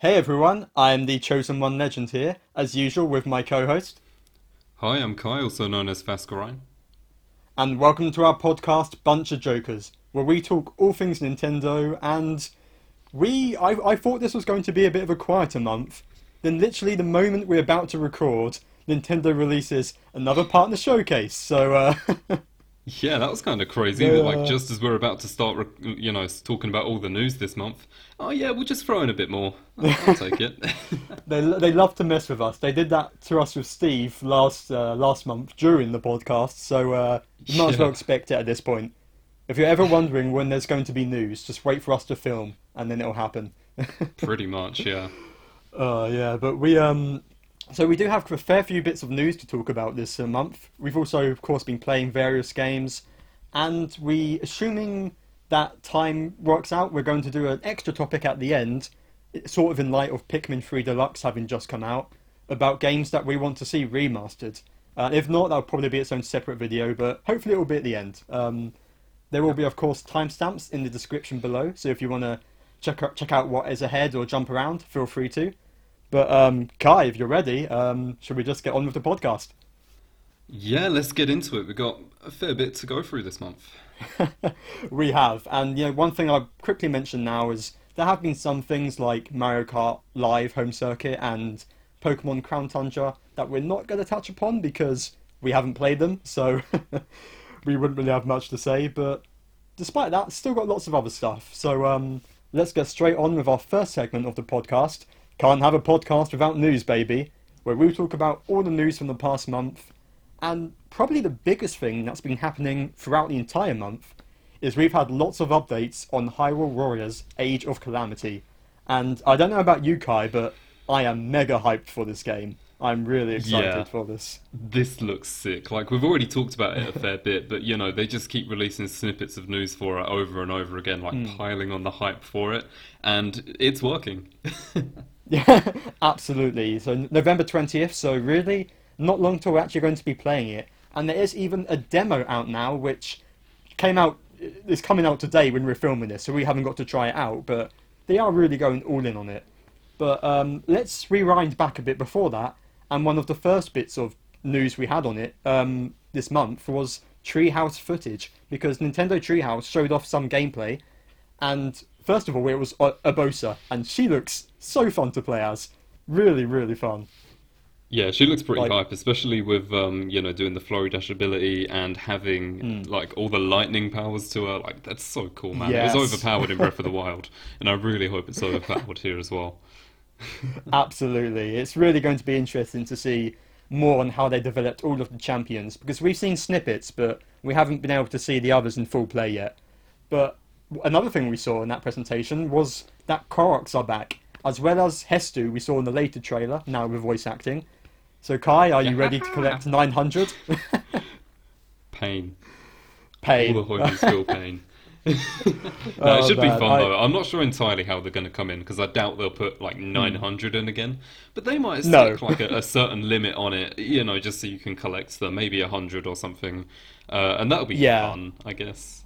Hey everyone, I am the Chosen One Legend here, as usual with my co-host, Hi, I'm Kai, also known as Fascarine. and welcome to our podcast Bunch of Jokers, where we talk all things Nintendo and we I, I thought this was going to be a bit of a quieter month. Then literally the moment we're about to record, Nintendo releases another partner showcase. So uh Yeah, that was kind of crazy. Yeah. that, Like just as we're about to start, rec- you know, talking about all the news this month. Oh yeah, we'll just throw in a bit more. I'll, I'll take it. they they love to mess with us. They did that to us with Steve last uh, last month during the podcast. So uh, you might as well expect it at this point. If you're ever wondering when there's going to be news, just wait for us to film, and then it'll happen. Pretty much, yeah. Oh yeah, but we um, so we do have a fair few bits of news to talk about this uh, month. We've also, of course, been playing various games, and we, assuming that time works out, we're going to do an extra topic at the end, sort of in light of Pikmin 3 Deluxe having just come out, about games that we want to see remastered. Uh, if not, that'll probably be its own separate video, but hopefully it will be at the end. Um, there will be, of course, timestamps in the description below, so if you want to check out, check out what is ahead or jump around, feel free to. But um, Kai, if you're ready, um, should we just get on with the podcast? Yeah, let's get into it. We've got a fair bit to go through this month. we have, and you know, one thing I'll quickly mention now is there have been some things like Mario Kart Live Home Circuit and Pokemon Crown Tundra that we're not going to touch upon because we haven't played them, so we wouldn't really have much to say. But despite that, still got lots of other stuff. So um, let's get straight on with our first segment of the podcast. Can't have a podcast without news, baby, where we talk about all the news from the past month. And probably the biggest thing that's been happening throughout the entire month is we've had lots of updates on Hyrule Warriors Age of Calamity. And I don't know about you, Kai, but I am mega hyped for this game. I'm really excited Yeah. for this. This looks sick. Like we've already talked about it a fair bit, but you know, they just keep releasing snippets of news for it over and over again, like hmm. piling on the hype for it, and it's working. Yeah, absolutely. So November 20th, so really not long till we're actually going to be playing it. And there is even a demo out now, which came out, is coming out today when we're filming this, so we haven't got to try it out, but they are really going all in on it. But um, let's rewind back a bit before that, and one of the first bits of news we had on it um, this month was Treehouse footage, because Nintendo Treehouse showed off some gameplay, and first of all, it was uh, Urbosa, and she looks so fun to play as. Really, really fun. Yeah, she looks pretty Like- hype, especially with um, you know, doing the flurry dash ability and having like all the lightning powers to her. Like that's so cool, man. It Yes. was overpowered in Breath of the Wild, and I really hope it's overpowered here as well. Absolutely. It's really going to be interesting to see more on how they developed all of the champions, because we've seen snippets, but we haven't been able to see the others in full play yet. But another thing we saw in that presentation was that Koroks are back, as well as Hestu we saw in the later trailer, now with voice acting. So Kai, are you ready to collect 900? Pain. Pain. All the homies feel pain. no, Oh, it should be fun I- though. I'm not sure entirely how they're going to come in because I doubt they'll put like 900 in again. But they might Hmm. No. like a, a certain limit on it, you know, just so you can collect them, maybe 100 or something, uh, and that'll be Yeah. fun, I guess.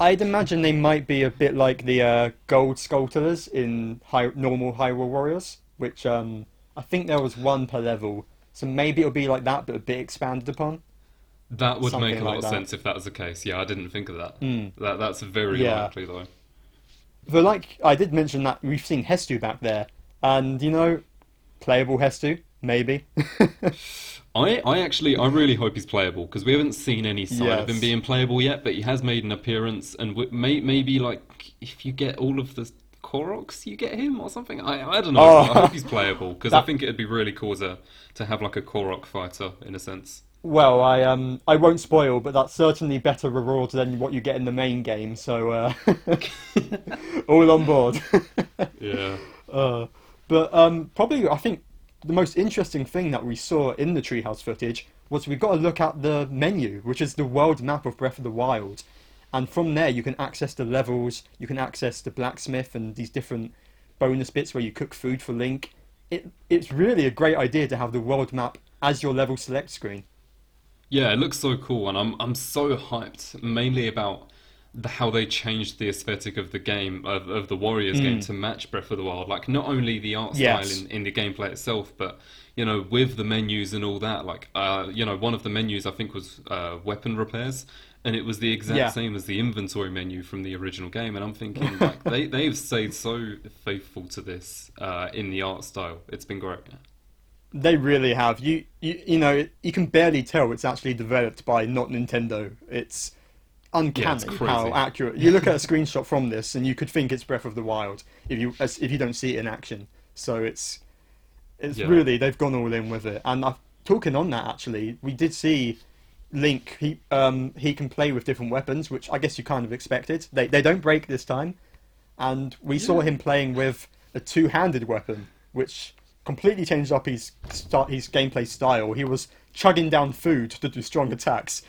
I'd imagine they might be a bit like the uh, gold Skulltulas in high, normal Hyrule Warriors, which um, I think there was one per level. So maybe it'll be like that, but a bit expanded upon. That would make Something a lot like of that. Hmm. sense if that was the case. Yeah, I didn't think of that. That that's very Yeah. likely though. But like I did mention that we've seen Hestu back there, and you know, playable Hestu, maybe. I, I actually I really hope he's playable because we haven't seen any sign of him being playable yet, but he has made an appearance and w- may, maybe like if you get all of the Koroks, you get him or something. I I don't know. Oh. I hope he's playable because I think it'd be really cool to to have like a Korok fighter in a sense. well, I um I won't spoil, but that's certainly better reward than what you get in the main game. So uh, all on board. Yeah. Uh, but um, probably, I think the most interesting thing that we saw in the treehouse footage was we got to look at the menu, which is the world map of Breath of the Wild, and from there you can access the levels, you can access the blacksmith and these different bonus bits where you cook food for Link. It it's really a great idea to have the world map as your level select screen. Yeah, it looks so cool, and I'm I'm so hyped mainly about how they changed the aesthetic of the game of, of the Warriors game to match Breath of the Wild. Like not only the art style Yes. in, in the gameplay itself, but you know with the menus and all that. Like uh, you know one of the menus I think was uh, weapon repairs. And it was the exact Yeah. same as the inventory menu from the original game, and I'm thinking like they they've stayed so faithful to this uh, in the art style. It's been great. They really have. You, you, you know, you can barely tell it's actually developed by not Nintendo. It's uncanny crazy. how accurate. You look at a screenshot from this, and you could think it's Breath of the Wild if you if you don't see it in action. So it's it's Yeah. really they've gone all in with it. And uh, talking on that, actually, we did see Link. He um he can play with different weapons, which I guess you kind of expected. They they don't break this time, and we saw him playing with a two-handed weapon, which completely changed up his start his gameplay style. He was chugging down food to do strong attacks.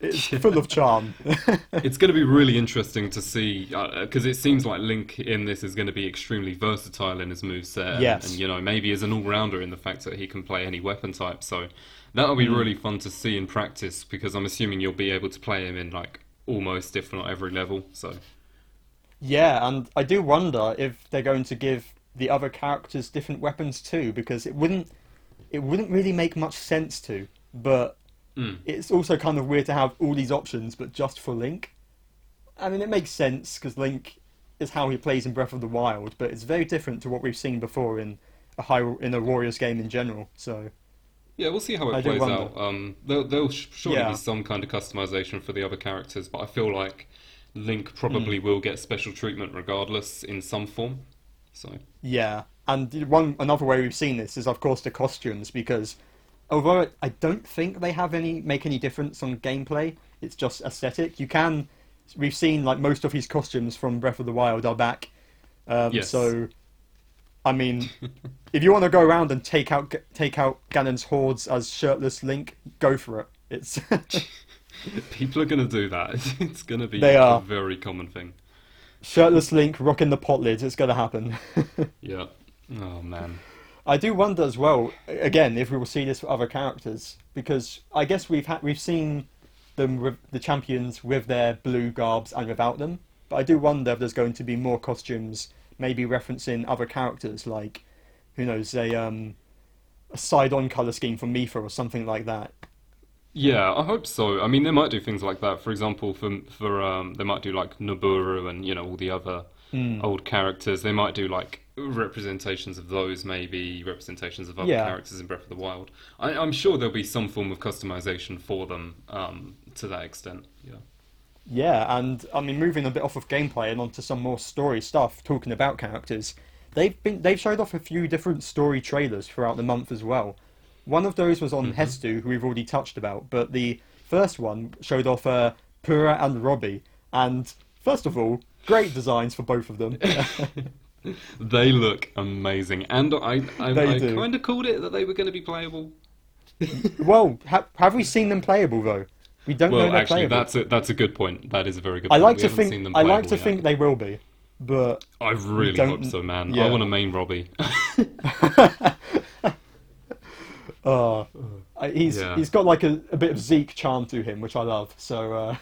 It's full of charm. it's going to be really interesting to see uh, because it seems like Link in this is going to be extremely versatile in his moveset. and- Yes. And, you know, maybe as an all rounder in the fact that he can play any weapon type. So that'll be mm. really fun to see in practice because I'm assuming you'll be able to play him in like almost, if not every level. So Yeah, and I do wonder if they're going to give the other characters different weapons too, because it wouldn't it wouldn't really make much sense to. But Mm. it's also kind of weird to have all these options, but just for Link. I mean, it makes sense because Link is how he plays in Breath of the Wild, but it's very different to what we've seen before in a high in a Warriors game in general. So yeah, we'll see how it I plays out. Um, there'll, there'll surely Yeah. be some kind of customization for the other characters, but I feel like Link probably Hmm. will get special treatment regardless in some form. So Yeah, and one another way we've seen this is of course the costumes because although I don't think they have any make any difference on gameplay, it's just aesthetic. You can we've seen like most of his costumes from Breath of the Wild are back. Um, Yes. So, I mean, if you want to go around and take out take out Ganon's hordes as shirtless Link, go for it. It's people are going to do that. It's going to be They are. a very common thing. shirtless Link rocking the pot lids. It's gonna happen. Yeah. Oh man. I do wonder as well, again, if we will see this for other characters, because I guess we've had we've seen them with the champions with their blue garbs and without them, but I do wonder if there's going to be more costumes, maybe referencing other characters, like who knows, a um a Sidon color scheme for Mipha or something like that. Yeah, I hope so. I mean, they might do things like that. For example, for for um, they might do like Noburu and you know all the other Hmm. old characters. They might do like representations of those, maybe representations of other Yeah. characters in Breath of the Wild. I, I'm sure there'll be some form of customization for them um, to that extent. Yeah. Yeah, and I mean, moving a bit off of gameplay and onto some more story stuff, talking about characters, they've been they've showed off a few different story trailers throughout the month as well. One of those was on Hestu, who we've already touched about, but the first one showed off uh, Purah and Robbie, and first of all, great designs for both of them. They look amazing, and I I, I kind of called it that they were going to be playable. well, ha- have we seen them playable though? We don't know Well, they're actually, playable. that's a that's a good point. That is a very good. I point. like We to think I like to yet. think they will be, but I really hope so, man. yeah. I want a main Robbie. uh, he's Yeah. he's got like a, a bit of Zeke charm to him, which I love. So uh,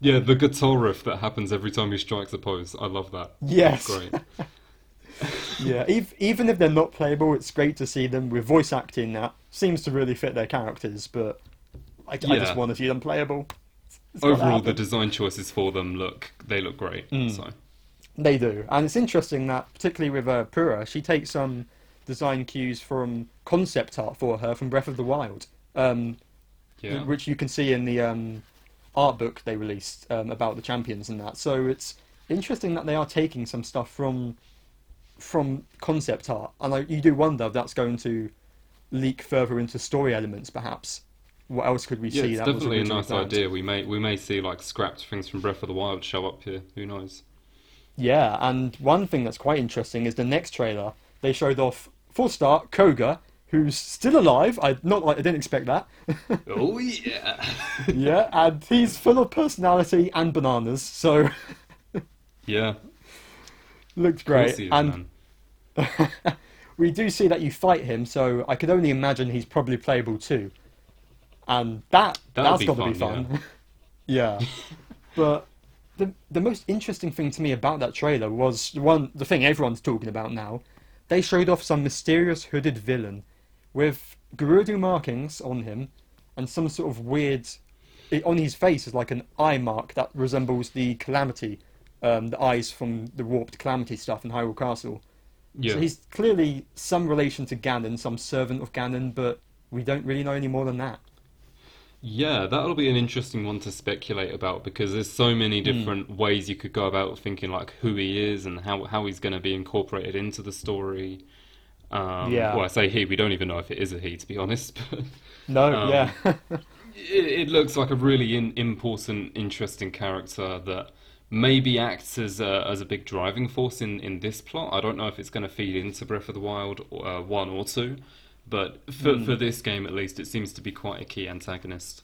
yeah, the guitar riff that happens every time he strikes a pose. I love that. yes, Great. yeah. Ev- even if they're not playable, it's great to see them with voice acting that seems to really fit their characters. But I, I just Yeah. want to see them playable. It's Overall, the design choices for them look they look great. Mm. So They do, and it's interesting that particularly with uh, Purah, she takes some design cues from concept art for her from Breath of the Wild, um, yeah, which you can see in the um, art book they released um, about the champions and that. So it's interesting that they are taking some stuff from from concept art, and I, you do wonder if that's going to leak further into story elements, perhaps. What else could we yeah, see? it's that definitely a nice planned? idea. We may we may see like scrapped things from Breath of the Wild show up here. Who knows? Yeah, and one thing that's quite interesting is the next trailer. They showed off full start Kohga, who's still alive. I not like I didn't expect that. oh yeah, yeah, and he's full of personality and bananas, so yeah. looked course great. and we do see that you fight him, so I could only imagine he's probably playable too. And that That'll that's got to be fun, fun. yeah. but the the most interesting thing to me about that trailer was the one the thing everyone's talking about now. They showed off some mysterious hooded villain with Gerudo markings on him and some sort of weird it, on his face is like an eye mark that resembles the Calamity, um, the eyes from the warped Calamity stuff in Hyrule Castle. Yeah. So he's clearly some relation to Ganon, some servant of Ganon, but we don't really know any more than that. Yeah, that'll be an interesting one to speculate about because there's so many different ways you could go about thinking like who he is and how how he's going to be incorporated into the story. Um, Yeah. Well, I say he. We don't even know if it is a he, to be honest. But No, Um, yeah. it, it looks like a really in, important, interesting character that maybe acts as a, as a big driving force in, in this plot. I don't know if it's going to feed into Breath of the Wild uh, one or two, but for for this game at least, it seems to be quite a key antagonist.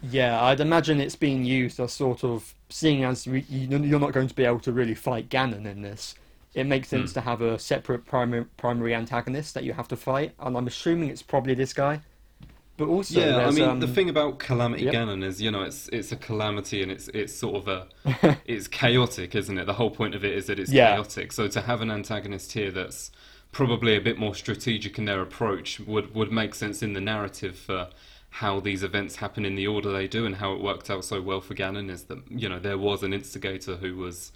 Yeah, I'd imagine it's being used as sort of seeing as you're not going to be able to really fight Ganon in this. It makes sense Hmm. to have a separate primary primary antagonist that you have to fight, and I'm assuming it's probably this guy. But also, yeah, I mean um, the thing about Calamity yep. Ganon is, you know, it's it's a calamity and it's it's sort of a it's chaotic, isn't it? The whole point of it is that it's Yeah. chaotic. So to have an antagonist here that's probably a bit more strategic in their approach would would make sense in the narrative for how these events happen in the order they do and how it worked out so well for Ganon is that you know there was an instigator who was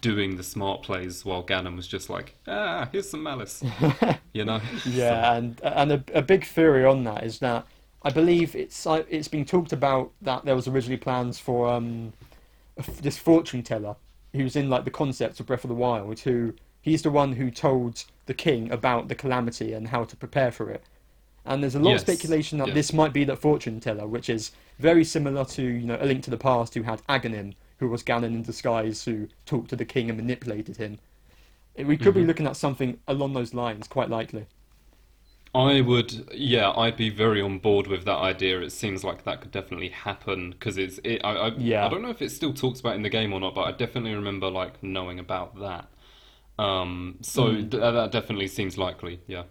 doing the smart plays while Ganon was just like ah here's some malice you know? Yeah, and and a, a big theory on that is that I believe it's uh, it's been talked about that there was originally plans for um this fortune teller who's in like the concept of Breath of the Wild who he's the one who told the king about the calamity and how to prepare for it. And there's a lot Yes, of speculation that this might be the fortune teller, which is very similar to you know A Link to the Past, who had Agahnim, who was Ganon in disguise, who talked to the king and manipulated him. We could be Mhm. looking at something along those lines, quite likely. I would, yeah, I'd be very on board with that idea. It seems like that could definitely happen because it's. It, I, I, Yeah. I don't know if it's still talks about in the game or not, but I definitely remember like knowing about that. Um, so Mm. th- that definitely seems likely. Yeah.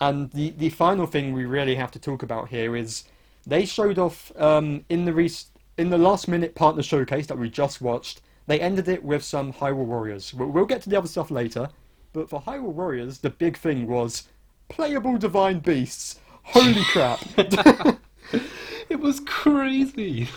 And the, the final thing we really have to talk about here is they showed off um, in the rec- in the last minute partner showcase that we just watched. They ended it with some Hyrule Warriors. We'll, we'll get to the other stuff later, but for Hyrule Warriors, the big thing was playable divine beasts. Holy crap! It was crazy.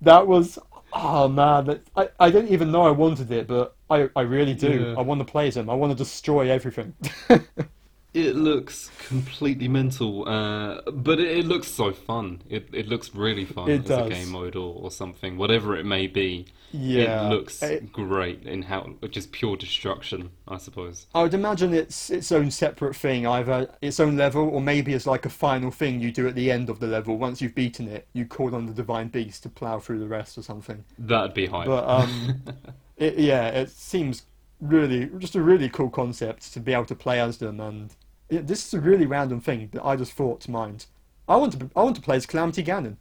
that was oh man, that, I I didn't even know I wanted it, but I I really do. Yeah. I want to play them. I want to destroy everything. It looks completely mental, uh, but it, it looks so fun. It it looks really fun It as does. a game mode or, or something, whatever it may be. yeah, It looks It- great in how just pure destruction, I suppose. I would imagine it's its own separate thing, either its own level, or maybe it's like a final thing you do at the end of the level. Once you've beaten it, you call on the divine beast to plow through the rest or something. That'd be hype. But um, it, yeah, it seems really just a really cool concept to be able to play as them. And it, this is a really random thing that I just thought to mind. I want to I want to play as Calamity Ganon.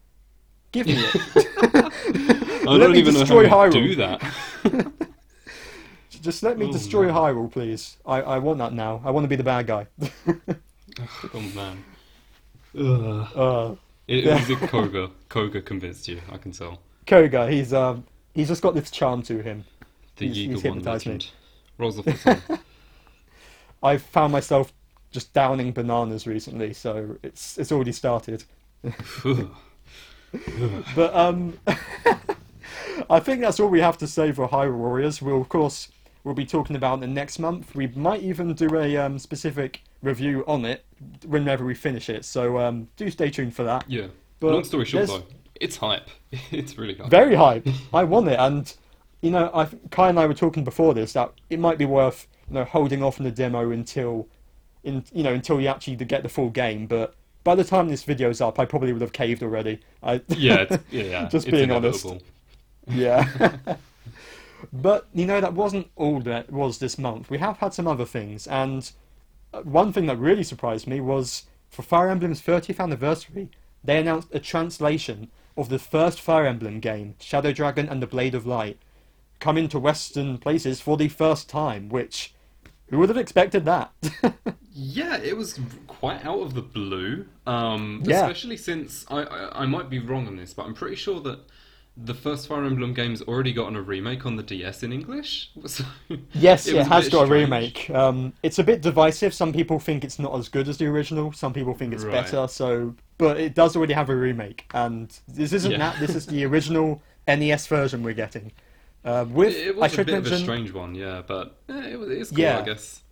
Give me it. I let don't me even know destroy how you Hyrule. do that. just let me Oh, destroy man. Hyrule, please. I, I want that now. I want to be the bad guy. oh man. Ugh. uh, It, Yeah. was Kohga? Kohga convinced you, I can tell. Kohga, he's um, he's just got this charm to him. The He's- he's Yiga one hypnotised me. legend. Rolls off the tongue. I've found myself just downing bananas recently, so it's it's already started. But um, I think that's all we have to say for Hyrule Warriors. We'll of course we'll be talking about it next month. We might even do a um, specific review on it whenever we finish it. So um, do stay tuned for that. yeah. But Long story short, there's- though, it's hype. It's really hype. Very hype. I want it, and you know, I Kai and I were talking before this that it might be worth you know holding off on the demo until, in you know, until you actually get the full game. But by the time this video's up, I probably would have caved already. I, yeah, yeah, yeah. Just being honest. yeah. but you know, that wasn't all that was this month. We have had some other things, and uh, one thing that really surprised me was for Fire Emblem's 30th anniversary, they announced a translation of the first Fire Emblem game, Shadow Dragon and the Blade of Light, coming to Western places for the first time, which who would have expected that? Yeah, it was quite out of the blue. Um, Yeah. Especially since I, I I might be wrong on this, but I'm pretty sure that the first Fire Emblem game's already gotten a remake on the DS in English. So Yes, it it, a has bit got a remake. Um, it's a bit divisive. Some people think it's not as good as the original. Some people think it's Right. better. So, but it does already have a remake, and this isn't Yeah. that. This is the original NES version we're getting. Uh, with It, it I was a should bit of a strange one, yeah, but eh, it it's cool, Yeah. I guess.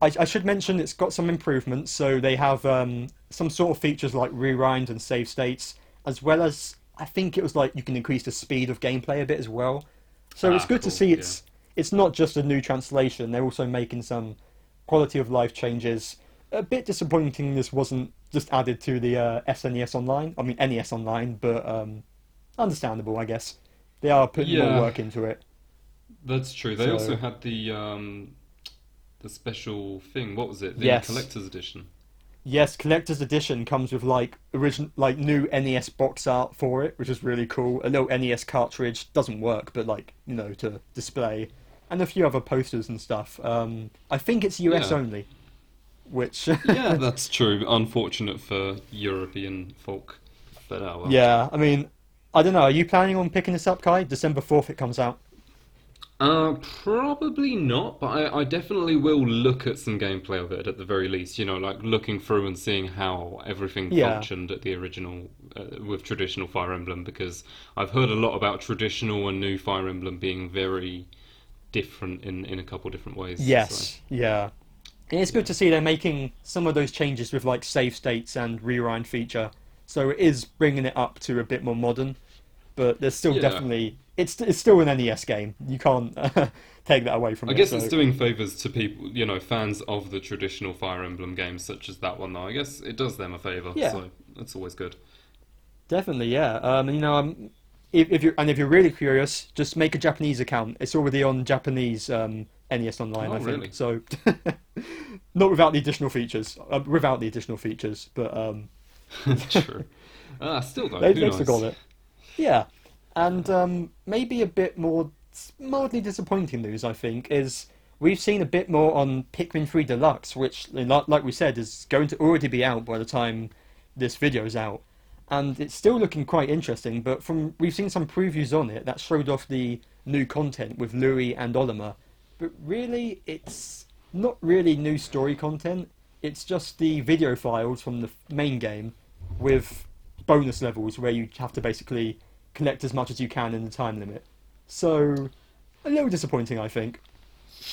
I, I should mention it's got some improvements. So they have um, some sort of features like rewind and save states, as well as I think it was like you can increase the speed of gameplay a bit as well. So it's Ah, good to cool, see yeah. it's it's not just a new translation. They're also making some quality of life changes. A bit disappointing this wasn't just added to the uh, SNES Online. I mean NES Online, but um, understandable, I guess. They are putting Yeah. more work into it. That's true. They So- also had the um, the special thing. What was it? The Yes. collector's edition. Yes, collector's edition comes with like original, like new NES box art for it, which is really cool. A little NES cartridge doesn't work, but like you know to display, and a few other posters and stuff. Um, I think it's US Yeah. only, which Yeah, that's true. Unfortunate for European folk, but oh well. yeah. I mean, I don't know. Are you planning on picking this up, Kai? December fourth, it comes out. Uh, probably not, but I, I definitely will look at some gameplay of it at the very least. You know, like looking through and seeing how everything Yeah. functioned at the original uh, with traditional Fire Emblem, because I've heard a lot about traditional and new Fire Emblem being very different in, in a couple different ways. so- Yes, yeah. And it's good to see they're making some of those changes with like save states and rewind feature. So it is bringing it up to a bit more modern, but there's still Yeah. definitely it's it's still an NES game. You can't take that away from it. I it. guess so- it's doing favors to people, you know, fans of the traditional Fire Emblem games, such as that one. Though I guess it does them a favor, Yeah. so that's always good. Definitely, yeah. Um, and, you know, um, if, if you and if you're really curious, just make a Japanese account. It's already on Japanese um, NES Online, Oh, I think. really? So, not without the additional features, uh, without the additional features, but um, True. Ah, still though, they, they've still got it. Yeah, and um, maybe a bit more mildly disappointing news. I think is we've seen a bit more on Pikmin 3 Deluxe, which, like like we said, is going to already be out by the time this video is out, and it's still looking quite interesting. But from we've seen some previews on it that showed off the new content with Louis and Olimar, but really it's not really new story content. It's just the video files from the main game with bonus levels where you have to basically collect as much as you can in the time limit. So a little disappointing, I think.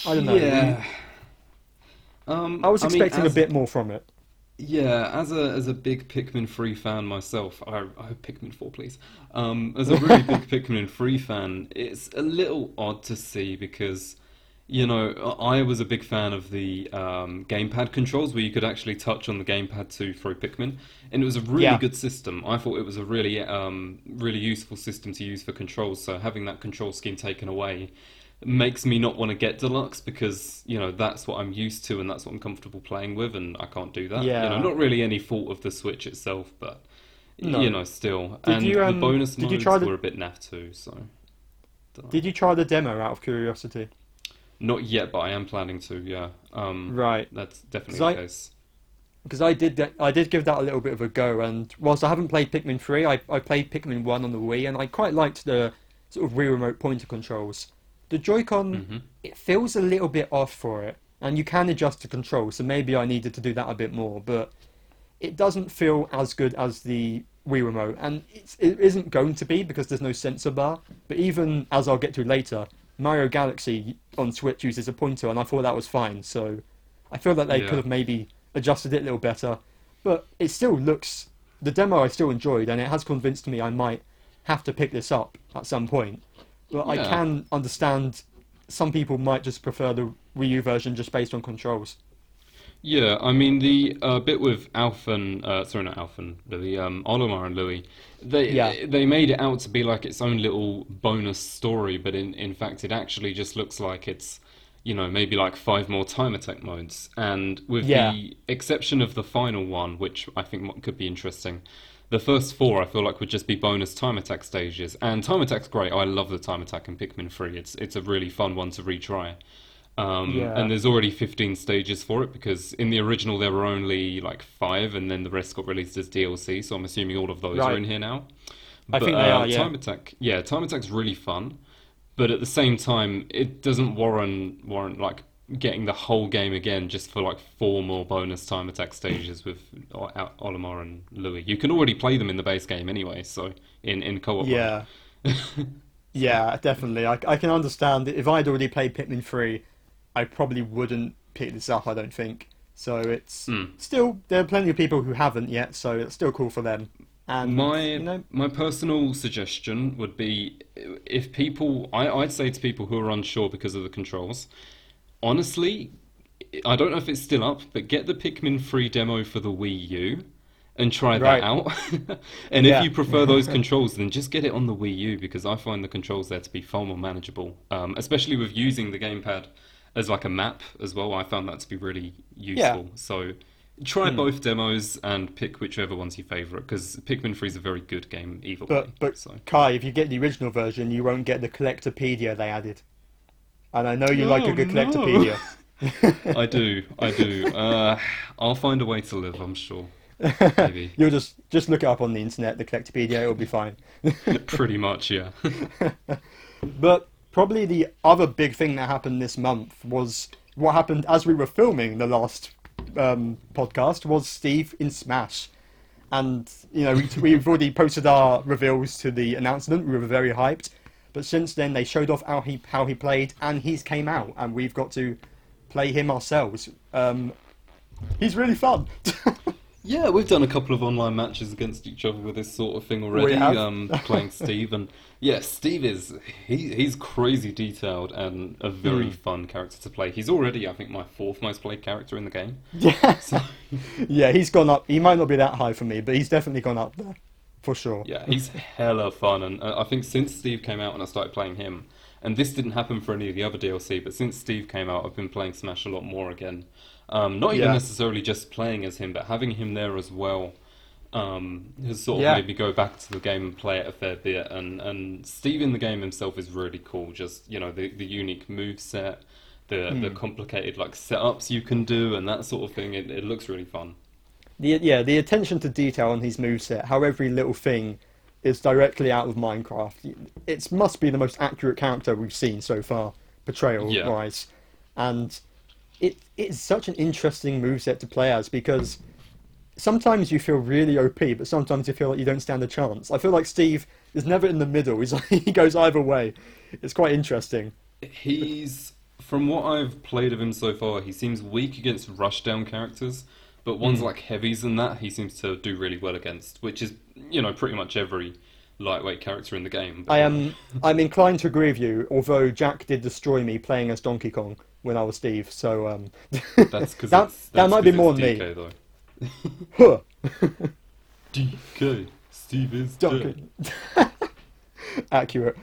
I don't know. Yeah. Um, I was mean, expecting as- a bit more from it. Yeah, as a as a big Pikmin 3 fan myself, I, I hope Pikmin 4, please. Um, as a really big Pikmin 3 fan, it's a little odd to see because, you know, I was a big fan of the um, gamepad controls where you could actually touch on the gamepad to throw Pikmin, and it was a really Yeah. good system. I thought it was a really um, really useful system to use for controls. So having that control scheme taken away makes me not want to get deluxe because you know that's what I'm used to and that's what I'm comfortable playing with, and I can't do that. Yeah. You know, not really any fault of the Switch itself, but No. you know, still. Did and you, the um, bonus did you modes try the- were a bit naff too. So. Did you try the demo out of curiosity? Not yet, but I am planning to. Yeah. Um, Right. That's definitely the I- case. Because I did that, I did give that a little bit of a go, and whilst I haven't played Pikmin 3, I, I played Pikmin 1 on the Wii, and I quite liked the sort of Wii remote pointer controls. The Joy-Con, hmm it feels a little bit off for it, and you can adjust the controls, so maybe I needed to do that a bit more, but it doesn't feel as good as the Wii remote, and it's, it isn't going to be because there's no sensor bar, but even as I'll get to later, Mario Galaxy on Switch uses a pointer, and I thought that was fine, so I feel that they Yeah. could have maybe adjusted it a little better, but it still looks, the demo I still enjoyed, and it has convinced me I might have to pick this up at some point, but I can understand some people might just prefer the Wii U version just based on controls. Yeah, I mean the uh, bit with Alph and uh, sorry, not Alph and Louis, um, Olimar and Louis, they Yeah. they made it out to be like its own little bonus story, but in in fact it actually just looks like it's you know maybe like five more time attack modes, and with Yeah. the exception of the final one, which I think could be interesting. The first four I feel like would just be bonus time attack stages, and time attack's great. I love the time attack in Pikmin 3. It's it's a really fun one to retry. Um, Yeah. And there's already 15 stages for it because in the original there were only like five, and then the rest got released as DLC. So I'm assuming all of those are in here now. I think they uh, are, yeah. Time Attack, yeah, Time Attack's really fun, but at the same time, it doesn't warrant warrant like getting the whole game again just for like four more bonus Time Attack stages with O- Olimar and Louis. You can already play them in the base game anyway, so in in co-op. Yeah. yeah, definitely. I, I can understand if I'd already played Pikmin 3, I probably wouldn't pick this up, I don't think. So it's Hmm. still, there are plenty of people who haven't yet, so it's still cool for them. And, My you know, my personal suggestion would be if people I, I'd say to people who are unsure because of the controls, honestly, I don't know if it's still up, but get the Pikmin 3 demo for the Wii U and try Right. that out. and Yeah. if you prefer those controls, then just get it on the Wii U because I find the controls there to be far more manageable, um, especially with using the gamepad as like a map as well. I found that to be really useful. So Hmm. try both demos and pick whichever one's your favourite because Pikmin 3 is a very good game either way. but, but so. Kai, if you get the original version, you won't get the Collectopedia they added. And I know you like a good no. Collectopedia. I do, I do. Uh, I'll find a way to live, I'm sure. Maybe. You'll just just look it up on the internet, the Collectopedia, it'll be fine. Pretty much, yeah. But probably the other big thing that happened this month was what happened as we were filming the last um, podcast was Steve in Smash. And, you know, we, we've already posted our reveals to the announcement. We were very hyped. But since then, they showed off how he, how he played, and he's came out, and we've got to play him ourselves. Um, he's really fun. Yeah, we've done a couple of online matches against each other with this sort of thing already. Um, playing Steve, and yeah, Steve is he he's crazy detailed and a very Hmm. fun character to play. He's already, I think, my fourth most played character in the game. yeah. So yeah, he's gone up. He might not be that high for me, but he's definitely gone up there. For sure. yeah, he's hella fun, and uh, I think since Steve came out and I started playing him, and this didn't happen for any of the other DLC, but since Steve came out, I've been playing Smash a lot more again. Um, not even Yeah. necessarily just playing as him, but having him there as well um, has sort of Yeah. made me go back to the game and play it a fair bit. And, and Steve in the game himself is really cool. Just you know the the unique move set, the Hmm. the complicated like setups you can do, and that sort of thing. It, it looks really fun. The, yeah, the attention to detail on his moveset, how every little thing is directly out of Minecraft. It must be the most accurate character we've seen so far, portrayal Yeah. wise. And it it's such an interesting moveset to play as because sometimes you feel really OP, but sometimes you feel like you don't stand a chance. I feel like Steve is never in the middle. He's like, he goes either way. It's quite interesting. He's from what I've played of him so far, he seems weak against rushdown characters, but ones hmm. like heavies and that he seems to do really well against, which is you know pretty much every lightweight character in the game. But, I am I'm inclined to agree with you, although Jack did destroy me playing as Donkey Kong when I was Steve, so um That's because that, that might be more than me. DK, though. DK, Steve is dead. Accurate.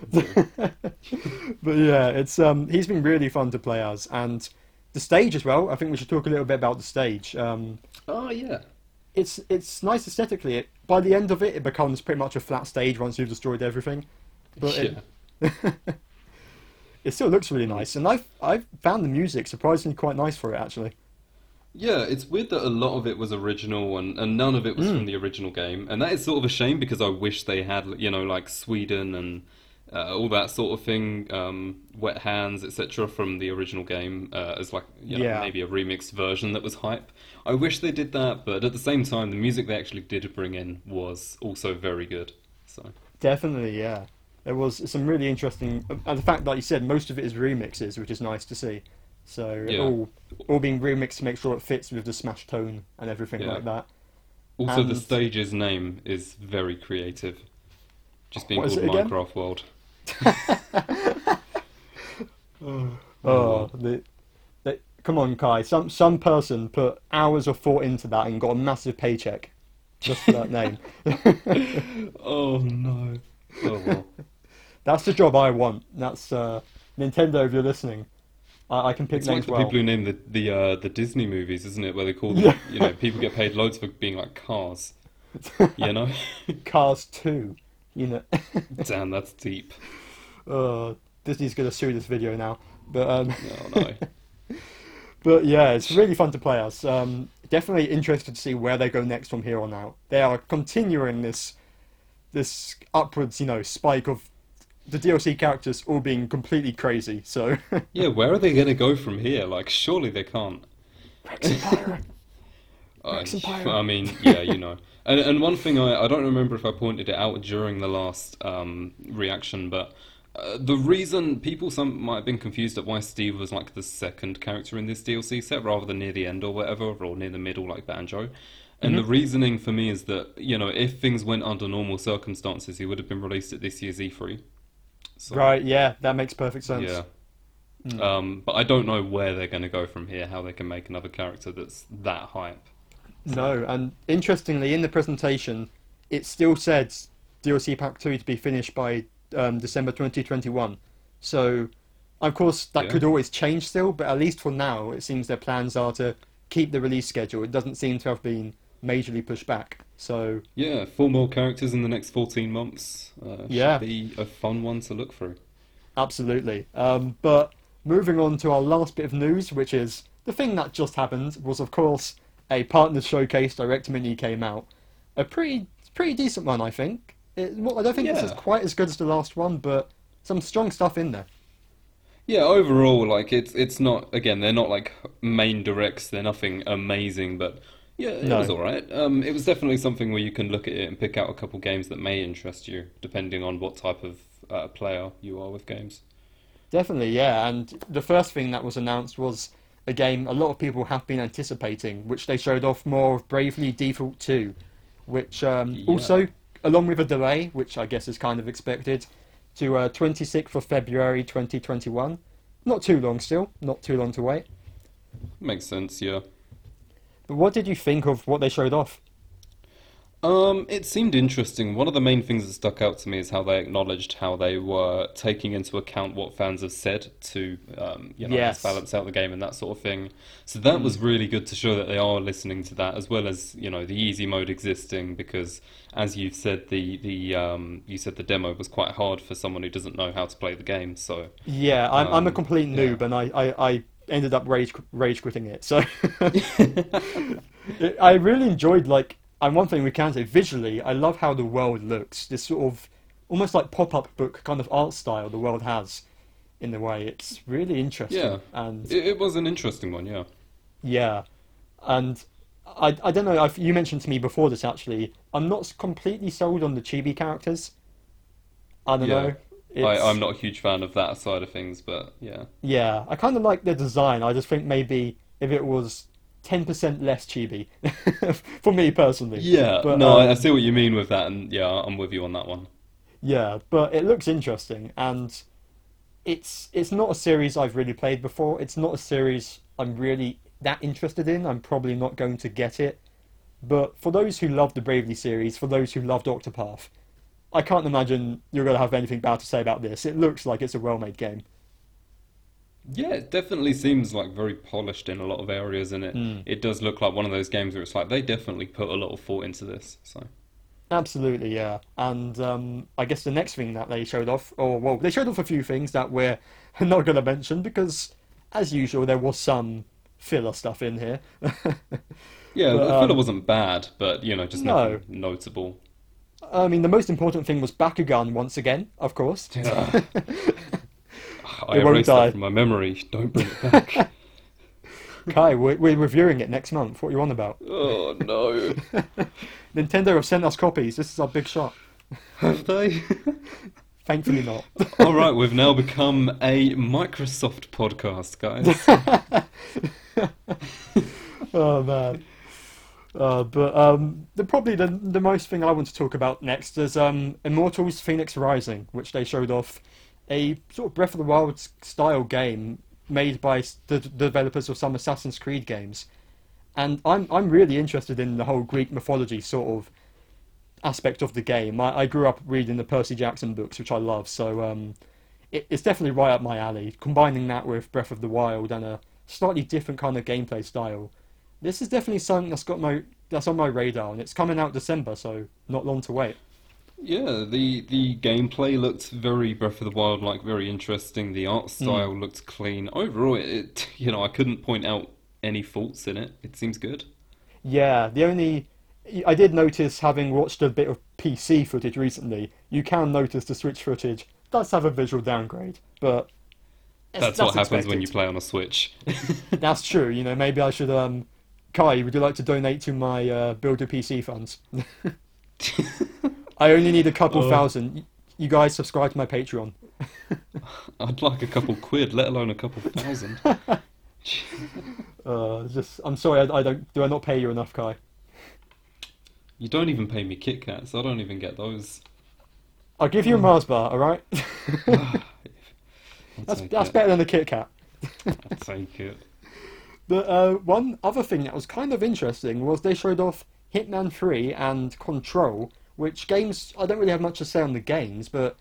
but yeah, it's um he's been really fun to play as and the stage as well. I think we should talk a little bit about the stage. Um Oh yeah, it's it's nice aesthetically. It, by the end of it, it becomes pretty much a flat stage once you've destroyed everything. But yeah. it still looks really nice, and I've I've found the music surprisingly quite nice for it actually. Yeah, it's weird that a lot of it was original and, and none of it was Mm. from the original game, and that is sort of a shame because I wish they had, you know, like Sweden and uh, all that sort of thing, um, Wet Hands, etc., from the original game uh, as like you know, Yeah. maybe a remixed version that was hype. I wish they did that, but at the same time, the music they actually did bring in was also very good. So Definitely, yeah. There was some really interesting, uh, and the fact, like you said, most of it is remixes, which is nice to see. So Yeah. all all being remixed to make sure it fits with the Smash tone and everything Yeah. like that. also the stage's name is very creative, just being What called? Minecraft World. Oh, the, the, come on, Kai. Some some person put hours of thought into that and got a massive paycheck just for that name. Oh no! Oh well. That's the job I want. That's uh, Nintendo. If you're listening, I, I can pick It's like names the well. people who name the the uh, the Disney movies, isn't it? Where they call them, Yeah. you know, people get paid loads for being like cars. You know, Cars Two. You know. damn, that's deep. Uh, Disney's gonna sue this video now, but um, Oh no. but yeah, it's really fun to play as. Um, definitely interested to see where they go next from here on out. They are continuing this this upwards, you know, spike of the DLC characters all being completely crazy. So Yeah, where are they going to go from here? Like, surely they can't. Rex and Pyra. Rex and Pyra. I mean, yeah, you know. And and one thing I, I don't remember if I pointed it out during the last um, reaction, but uh, the reason people some might have been confused at why Steve was like the second character in this DLC set rather than near the end or whatever, or near the middle like Banjo. And Mm-hmm. the reasoning for me is that you know if things went under normal circumstances, he would have been released at this year's E3. So, Right, yeah, that makes perfect sense. Yeah. Hmm. Um, but I don't know where they're going to go from here. How they can make another character that's that hype. No, and interestingly, in the presentation, it still said DLC Pack 2 to be finished by um, December 2021. So, of course, that Yeah. could always change still, but at least for now, it seems their plans are to keep the release schedule. It doesn't seem to have been majorly pushed back. So, Yeah, four more characters in the next 14 months. Uh, Yeah. Be a fun one to look through. absolutely. Um, but moving on to our last bit of news, which is the thing that just happened, was of course a partners showcase direct mini came out. A pretty pretty decent one, I think. It, well, I don't think this is quite as good as the last one, but some strong stuff in there. Yeah, overall, like it's it's not again they're not like main directs. They're nothing amazing, but yeah, it No. was all right. Um, it was definitely something where you can look at it and pick out a couple games that may interest you, depending on what type of uh, player you are with games. Definitely, yeah. And the first thing that was announced was a game a lot of people have been anticipating, which they showed off more of Bravely Default 2, which um, Yeah. also, along with a delay, which I guess is kind of expected, to uh, 26th of February 2021. Not too long still, not too long to wait. Makes sense, yeah. What did you think of what they showed off? Um, it seemed interesting. One of the main things that stuck out to me is how they acknowledged how they were taking into account what fans have said to, um, you know, Yes. balance out the game and that sort of thing. So that was really good to show that they are listening to that, as well as you know the easy mode existing. Because as you've said, the the um, you said the demo was quite hard for someone who doesn't know how to play the game. So Yeah, I'm, I'm a Um, complete yeah. noob, and I, I, I ended up rage rage quitting it. So I really enjoyed like, and one thing we can say visually, I love how the world looks. This sort of almost like pop up book kind of art style the world has, in the way. It's really interesting, Yeah. and it, it was an interesting one, yeah. yeah, and I, I don't know. I've, you mentioned to me before this actually. I'm not completely sold on the chibi characters. I don't Yeah. know. I, I'm not a huge fan of that side of things, but yeah. Yeah, I kind of like the design. I just think maybe if it was ten percent less chibi, for me personally. Yeah, But, no, I, I um, see what you mean with that, and yeah, I'm with you on that one. Yeah, but it looks interesting, and it's it's not a series I've really played before. It's not a series I'm really that interested in. I'm probably not going to get it. But for those who love the Bravely series, for those who loved Octopath, I can't imagine you're going to have anything bad to say about this. It looks like it's a well-made game. Yeah, it definitely seems like very polished in a lot of areas, and it Hmm. it does look like one of those games where it's like they definitely put a lot of thought into this. So Absolutely, yeah. And um, I guess the next thing that they showed off, or well, they showed off a few things that we're not going to mention because, as usual, there was some filler stuff in here. yeah, But, the filler um, wasn't bad, but you know, just No. notable. I mean, the most important thing was Bakugan once again, of course. Ah, I erased that from my memory. Don't bring it back. Kai, we're, we're reviewing it next month. What are you on about? oh no, Nintendo have sent us copies. This is our big shot. have they? Thankfully not. All right, we've now become a Microsoft podcast, guys. oh man. Uh, but um, the probably the the most thing I want to talk about next is um, Immortals: Phoenix Rising, which they showed off a sort of Breath of the Wild style game made by the developers of some Assassin's Creed games, and I'm I'm really interested in the whole Greek mythology sort of aspect of the game. I, I grew up reading the Percy Jackson books, which I love, so um, it, it's definitely right up my alley. Combining that with Breath of the Wild and a slightly different kind of gameplay style. This is definitely something that's got my that's on my radar, and it's coming out December, so not long to wait. Yeah, the the gameplay looked very Breath of the Wild like, very interesting. The art style looked clean. Overall, it you know I couldn't point out any faults in it. It seems good. Yeah, the only I did notice having watched a bit of PC footage recently, you can notice the Switch footage does have a visual downgrade, but that's, what happens when you play on a Switch. that's true. You know, maybe I should. Um, Kai, would you like to donate to my uh, Builder PC funds? I only need a couple Oh. thousand. You guys subscribe to my Patreon. I'd like a couple quid, let alone a couple thousand. Uh, just, I'm sorry, I, I don't. Do I not pay you enough, Kai? You don't even pay me Kit Kats. I don't even get those. I'll give you a Mars bar. All right. That's that's it. better than a Kit Kat. I'll take it. But uh, one other thing that was kind of interesting was they showed off Hitman 3 and Control, which games I don't really have much to say on the games, but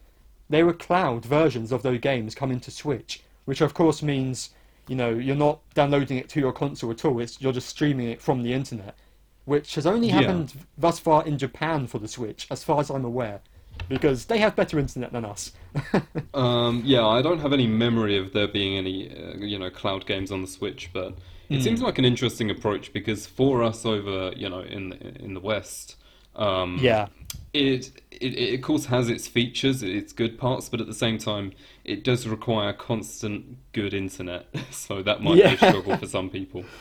they were cloud versions of those games coming to Switch, which of course means you know you're not downloading it to your console at all. It's you're just streaming it from the internet, which has only Yeah. happened thus far in Japan for the Switch, as far as I'm aware, because they have better internet than us. Um, yeah, I don't have any memory of there being any, uh, you know, cloud games on the Switch, but it seems like an interesting approach because for us over, you know, in in the West, um, yeah. it, it it of course has its features, its good parts, but at the same time, it does require constant good internet, so that might be Yeah. a struggle for some people.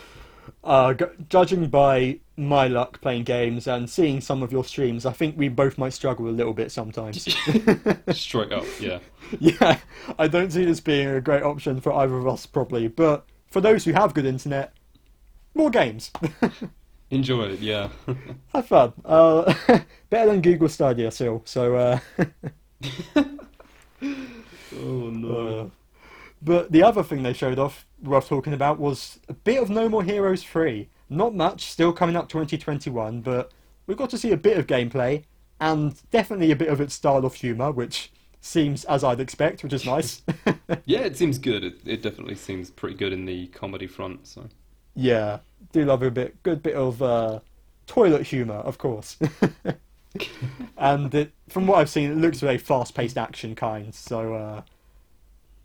Uh, g- judging by my luck playing games and seeing some of your streams, I think we both might struggle a little bit sometimes. Straight up, yeah. yeah, I don't see this being a great option for either of us, probably. But for those who have good internet, more games. Enjoy it, yeah. have fun. Uh, better than Google Stadia still. So, uh, oh uh, but the other thing they showed off, worth talking about, was a bit of No More Heroes 3. Not much, still coming up 2021, but we got to see a bit of gameplay and definitely a bit of its style of humour, which seems as I'd expect, which is nice. Yeah, it seems good. It, it definitely seems pretty good in the comedy front. So yeah, do love a bit, good bit of uh, toilet humour, of course. and it, from what I've seen, it looks very fast-paced action kind. So uh,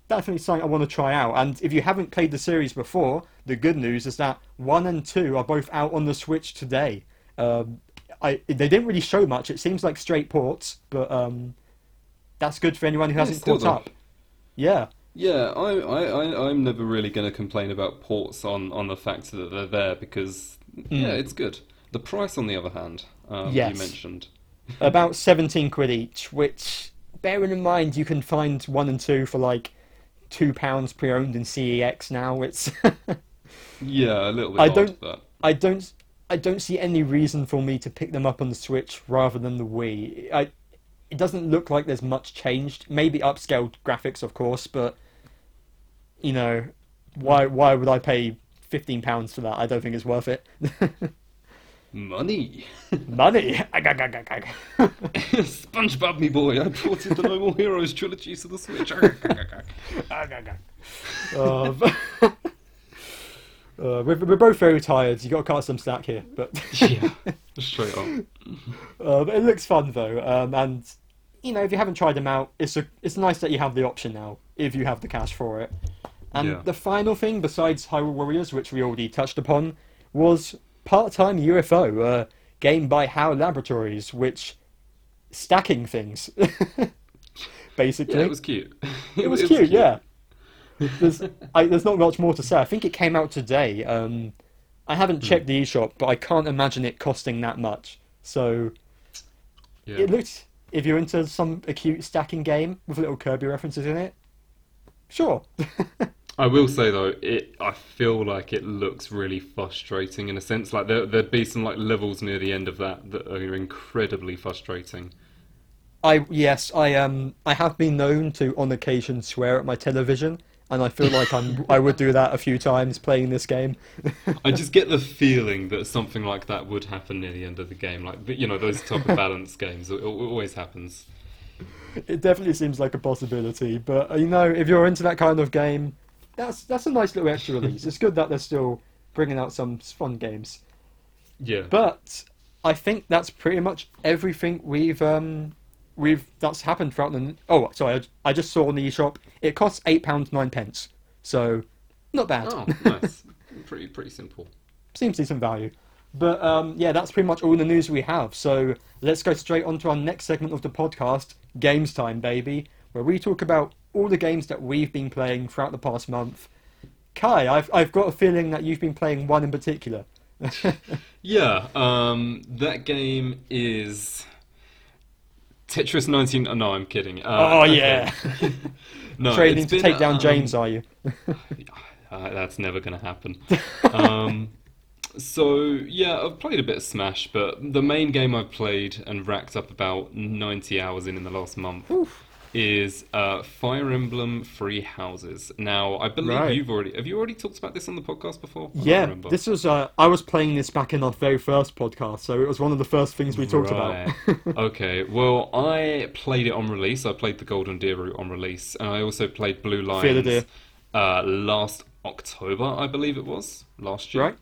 definitely something I want to try out. And if you haven't played the series before, the good news is that one and two are both out on the Switch today. Um, I they didn't really show much. It seems like straight ports, but um, that's good for anyone who Yeah, hasn't caught though. up. Yeah. yeah, I, I, I I'm never really going to complain about ports on on the fact that they're there because yeah, it's good. The price, on the other hand, um, Yes. you mentioned. about 17 quid each, which, bearing in mind, you can find one and two for like two pounds pre-owned in CEX now. It's Yeah, a little bit I odd, don't- but I don't I don't see any reason for me to pick them up on the Switch rather than the Wii. I it doesn't look like there's much changed. Maybe upscaled graphics, of course, but you know, why why would I pay 15 pounds for that? I don't think it's worth it. money. Money. SpongeBob, me boy, I ported the No More Heroes trilogy to the Switch. Uh, but- uh, we're, we're both very tired. You got to cut some slack here, but yeah, straight up. uh, but it looks fun though. Um, and you know, if you haven't tried them out, it's a, it's nice that you have the option now if you have the cash for it. And Yeah. the final thing, besides Hyrule Warriors, which we already touched upon, was part-time UFO, a game by HAL Laboratories, which stacking things. Basically, Yeah, it was cute. It was cute, yeah. There's, I, there's not much more to say. I think it came out today. Um, I haven't checked the eShop, but I can't imagine it costing that much. So Yeah. it looks, if you're into some acute stacking game with little Kirby references in it, sure. I will say though, it I feel like it looks really frustrating in a sense. Like there there'd be some like levels near the end of that that are incredibly frustrating. I yes, I um, I have been known to on occasion swear at my television, and I feel like I'm I would do that a few times playing this game. I just get the feeling that something like that would happen near the end of the game. Like you know those type of balance games, it, it always happens. It definitely seems like a possibility, but uh, you know, if you're into that kind of game, that's that's a nice little extra release. It's good that they're still bringing out some fun games. Yeah. But I think that's pretty much everything we've um we've that's happened throughout the. Oh, sorry, I, I just saw on the eShop it costs eight pounds nine pence, so not bad. oh, nice. pretty pretty simple. Seems to decent value. But um, yeah, that's pretty much all the news we have. So let's go straight on to our next segment of the podcast, Games Time, baby, where we talk about all the games that we've been playing throughout the past month. Kai, I've I've got a feeling that you've been playing one in particular. Yeah, um, that game is Tetris 19. Oh, no, I'm kidding. Uh, oh okay. yeah, no, training to been, take down um, James, are you? Uh, that's never going to happen. um, so yeah, I've played a bit of Smash, but the main game I've played and racked up about 90 hours in in the last month is uh, Fire Emblem Three Houses. Now, I believe Right. you've already have you already talked about this on the podcast before? I Yeah, this was uh, I was playing this back in our very first podcast, so it was one of the first things we talked Right. about. okay. Well, I played it on release. I played the Golden Deer route on release, and I also played Blue Lions Deer. uh, last October, I believe it was last year. Right.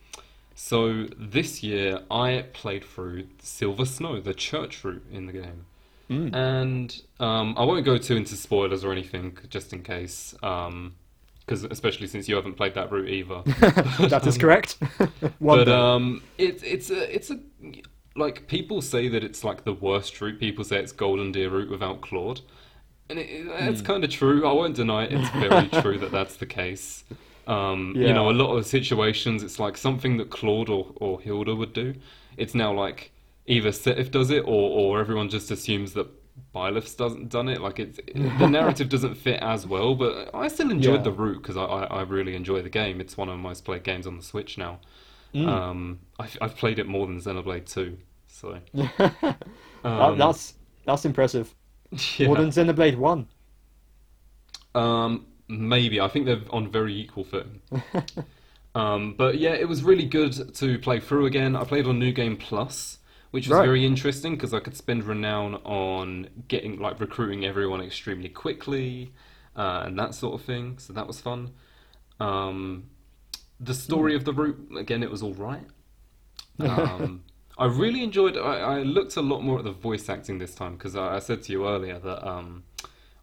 So this year, I played through Silver Snow, the church route in the game. Mm. And um, I won't go too into spoilers or anything, just in case, because especially since you haven't played that route either. that is correct. One But um, it's it's a it's a like people say that it's like the worst route. People say it's Golden Deer route without Claude, and it, it's kind of true. I won't deny it. It's very true that that's the case. Um, You know, a lot of situations, it's like something that Claude or, or Hilda would do. It's now like either Seteth does it, or or everyone just assumes that Byleth's doesn't done it. Like it's the narrative doesn't fit as well. But I still enjoyed Yeah. the route because I, I I really enjoy the game. It's one of my most played games on the Switch now. Mm. Um, I've, I've played it more than Xenoblade 2, so um, that's that's impressive. yeah. More than Xenoblade One. Um, maybe I think they're on very equal footing. um, but yeah, it was really good to play through again. I played on New Game Plus, which was Right. very interesting because I could spend renown on getting like recruiting everyone extremely quickly uh, and that sort of thing. So that was fun. Um, the story of the route again, it was all right. Um, I really enjoyed. I, I looked a lot more at the voice acting this time because I, I said to you earlier that um,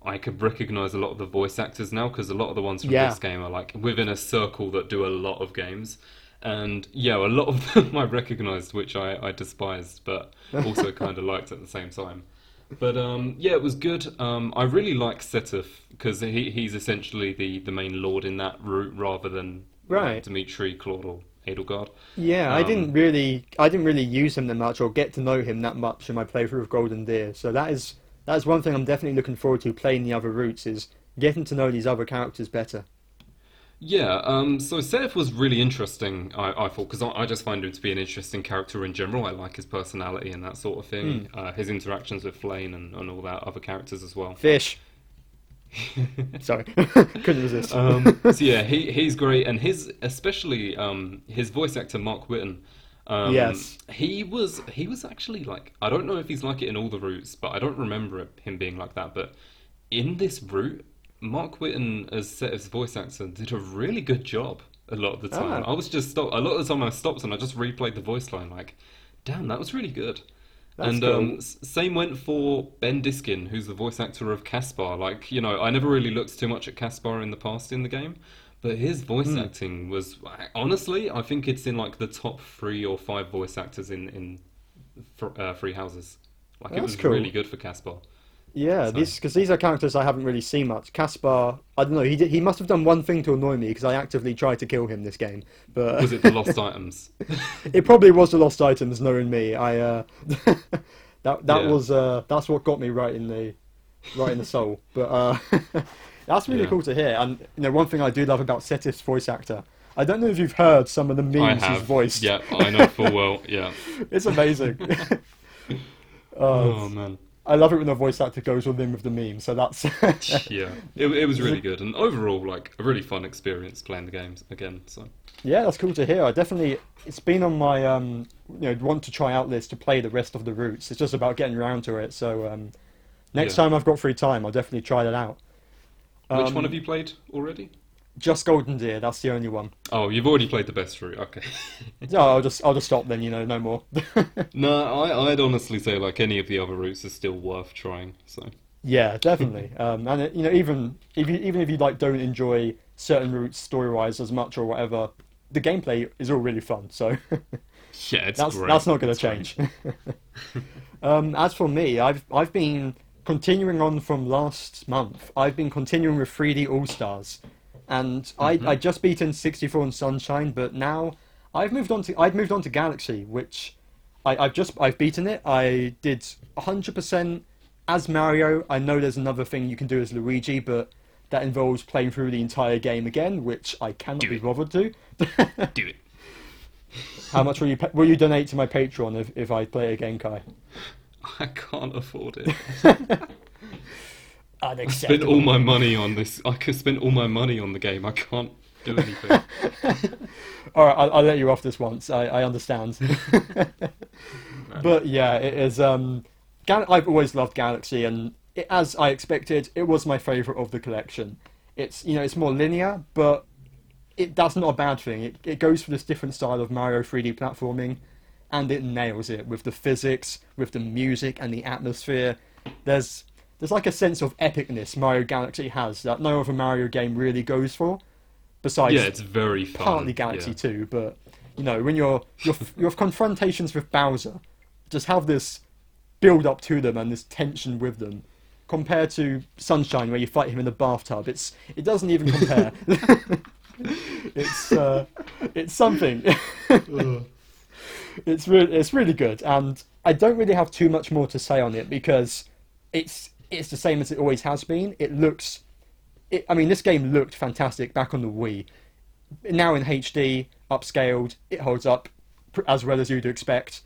I could recognize a lot of the voice actors now because a lot of the ones from Yeah. this game are like within a circle that do a lot of games. And yeah, a lot of them I recognized, which I, I despised, but also kind of liked at the same time. But um, yeah, it was good. Um, I really like Seteth because he, he's essentially the, the main lord in that route rather than Right. Dimitri, Claude, or Edelgard. Yeah, I Um, didn't really, I didn't really use him that much or get to know him that much in my playthrough of Golden Deer. So that is that is one thing I'm definitely looking forward to playing the other routes is getting to know these other characters better. Yeah, um, so Seteth was really interesting, I, I thought, because I, I just find him to be an interesting character in general. I like his personality and that sort of thing, uh, his interactions with Flayn and, and all that other characters as well. Fish. Sorry, couldn't resist. um, so yeah, he he's great, and his especially um, his voice actor Mark Whitten. Um, Yes. he was he was actually like I don't know if he's like it in all the routes, but I don't remember it, him being like that. But in this route, Mark Whitten as Seteth's voice actor did a really good job a lot of the time. Ah. I was just stopped a lot of the time I stopped and I just replayed the voice line like, damn, that was really good. That's and cool. um, same went for Ben Diskin, who's the voice actor of Caspar. Like, you know, I never really looked too much at Caspar in the past in the game, but his voice Hmm. acting was honestly, I think it's in like the top three or five voice actors in in uh, Three Houses. Like, it was cool. really good for Caspar. Yeah, So- these because these are characters I haven't really seen much. Caspar, I don't know. He did, he must have done one thing to annoy me because I actively tried to kill him this game, but Was it the Lost Items? it probably was the lost items. Knowing me, I uh, that that Yeah. was uh, that's what got me right in the right in the soul. But uh, that's really Yeah. cool to hear. And you know, one thing I do love about Seteth's voice actor. I don't know if you've heard some of the memes he's voiced. Yeah, I know full well. Yeah. it's amazing. Oh uh, man. I love it when the voice actor goes all in with the meme. So that's Yeah, it, it was really good, and overall, like a really fun experience playing the games again. So Yeah, that's cool to hear. I definitely it's been on my um you know want to try out list to play the rest of the routes. It's just about getting around to it. So um next Yeah. time I've got free time, I'll definitely try that out. which Um, one have you played already? Just Golden Deer. That's the only one. Oh, you've already played the best route. Okay. No, I'll just I'll just stop then. You know, no more. no, I, I'd honestly say like any of the other routes is still worth trying. So yeah, definitely. Um, and it, you know, even if you, even if you like don't enjoy certain routes story wise as much or whatever, the gameplay is all really fun. So Yeah, it's that's great. that's not going to change. um, as for me, I've I've been continuing on from last month. I've been continuing with 3D All Stars, and I mm-hmm. I just beaten 64 and Sunshine, but now I've moved on to I've moved on to Galaxy, which I, I've just I've beaten it. I did 100% as Mario. I know there's another thing you can do as Luigi, but that involves playing through the entire game again, which I cannot Do be it. bothered to. Do it. How much will you will you donate to my Patreon if, if I play it again, Kai? I can't afford it. Unacceptable. spent all my money on this. I could spend all my money on the game. I can't do anything. All right, I'll, I'll let you off this once. I, I understand. but yeah, it is. Um, Gal- I've always loved Galaxy, and it, as I expected, it was my favorite of the collection. It's you know it's more linear, but it that's not a bad thing. It it goes for this different style of Mario 3D platforming, and it nails it with the physics, with the music, and the atmosphere. There's there's like a sense of epicness Mario Galaxy has that no other Mario game really goes for. Besides yeah, it's very fun. partly Galaxy yeah. 2, but you know, when your your your confrontations with Bowser just have this build up to them and this tension with them, compared to Sunshine where you fight him in the bathtub, it's it doesn't even compare. it's uh, it's something. it's really it's really good, and I don't really have too much more to say on it because it's it's the same as it always has been. It looks, it, I mean, this game looked fantastic back on the Wii. Now in HD, upscaled, it holds up as well as you'd expect,